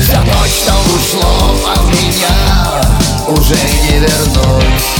За ночь, что ушло от меня Уже не вернусь